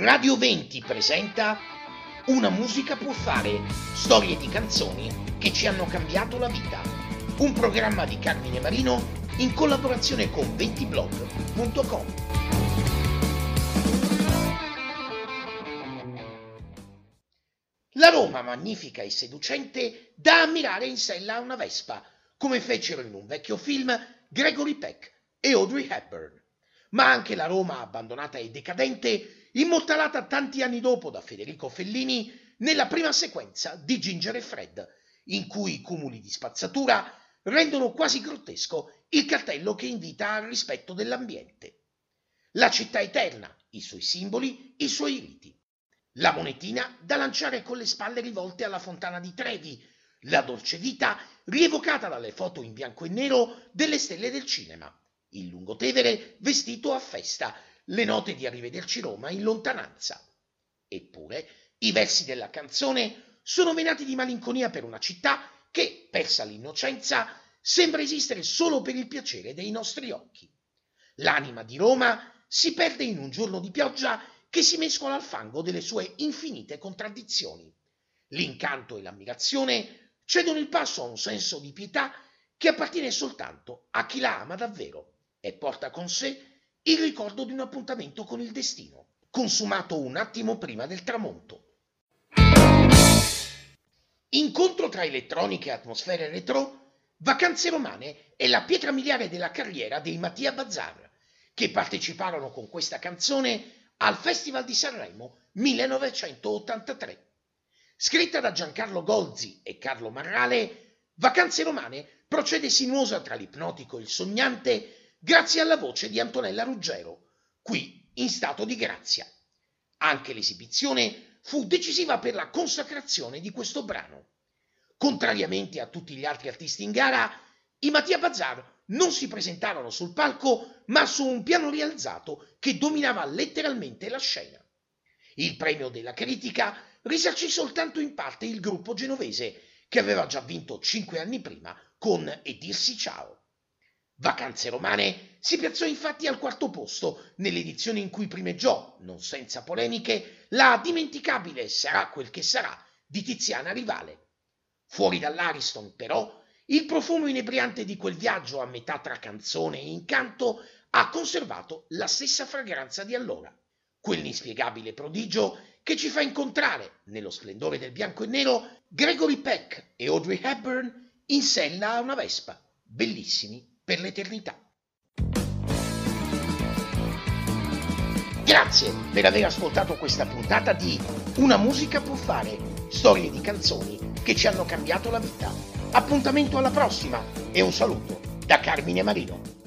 Radio 20 presenta Una musica può fare, storie di canzoni che ci hanno cambiato la vita. Un programma di Carmine Marino in collaborazione con 20blog.com. La Roma magnifica e seducente da ammirare in sella a una Vespa, come fecero in un vecchio film Gregory Peck e Audrey Hepburn. Ma anche la Roma abbandonata e decadente, immortalata tanti anni dopo da Federico Fellini nella prima sequenza di Ginger e Fred, in cui i cumuli di spazzatura rendono quasi grottesco il cartello che invita al rispetto dell'ambiente. La città eterna, i suoi simboli, i suoi riti. La monetina da lanciare con le spalle rivolte alla fontana di Trevi, la dolce vita rievocata dalle foto in bianco e nero delle stelle del cinema, il lungotevere vestito a festa, le note di Arrivederci Roma in lontananza. Eppure i versi della canzone sono venati di malinconia per una città che, persa l'innocenza, sembra esistere solo per il piacere dei nostri occhi. L'anima di Roma si perde in un giorno di pioggia che si mescola al fango delle sue infinite contraddizioni. L'incanto e l'ammirazione cedono il passo a un senso di pietà che appartiene soltanto a chi la ama davvero e porta con sé il ricordo di un appuntamento con il destino, consumato un attimo prima del tramonto. Incontro tra elettronica e atmosfere retro, Vacanze Romane è la pietra miliare della carriera dei Mattia Bazzar, che parteciparono con questa canzone al Festival di Sanremo 1983. Scritta da Giancarlo Golzi e Carlo Marrale, Vacanze Romane procede sinuosa tra l'ipnotico e il sognante grazie alla voce di Antonella Ruggero, qui in stato di grazia. Anche l'esibizione fu decisiva per la consacrazione di questo brano. Contrariamente a tutti gli altri artisti in gara, i Mattia Bazzar non si presentarono sul palco, ma su un piano rialzato che dominava letteralmente la scena. Il premio della critica risarcì soltanto in parte il gruppo genovese, che aveva già vinto cinque anni prima con E dirsi ciao. Vacanze Romane si piazzò infatti al quarto posto nell'edizione in cui primeggiò, non senza polemiche, la dimenticabile Sarà quel che sarà di Tiziana Rivale. Fuori dall'Ariston, però, il profumo inebriante di quel viaggio a metà tra canzone e incanto ha conservato la stessa fragranza di allora. Quell'inspiegabile prodigio che ci fa incontrare, nello splendore del bianco e nero, Gregory Peck e Audrey Hepburn in sella a una Vespa, bellissimi per l'eternità. Grazie per aver ascoltato questa puntata di Una musica può fare, storie di canzoni che ci hanno cambiato la vita. Appuntamento alla prossima e un saluto da Carmine Marino.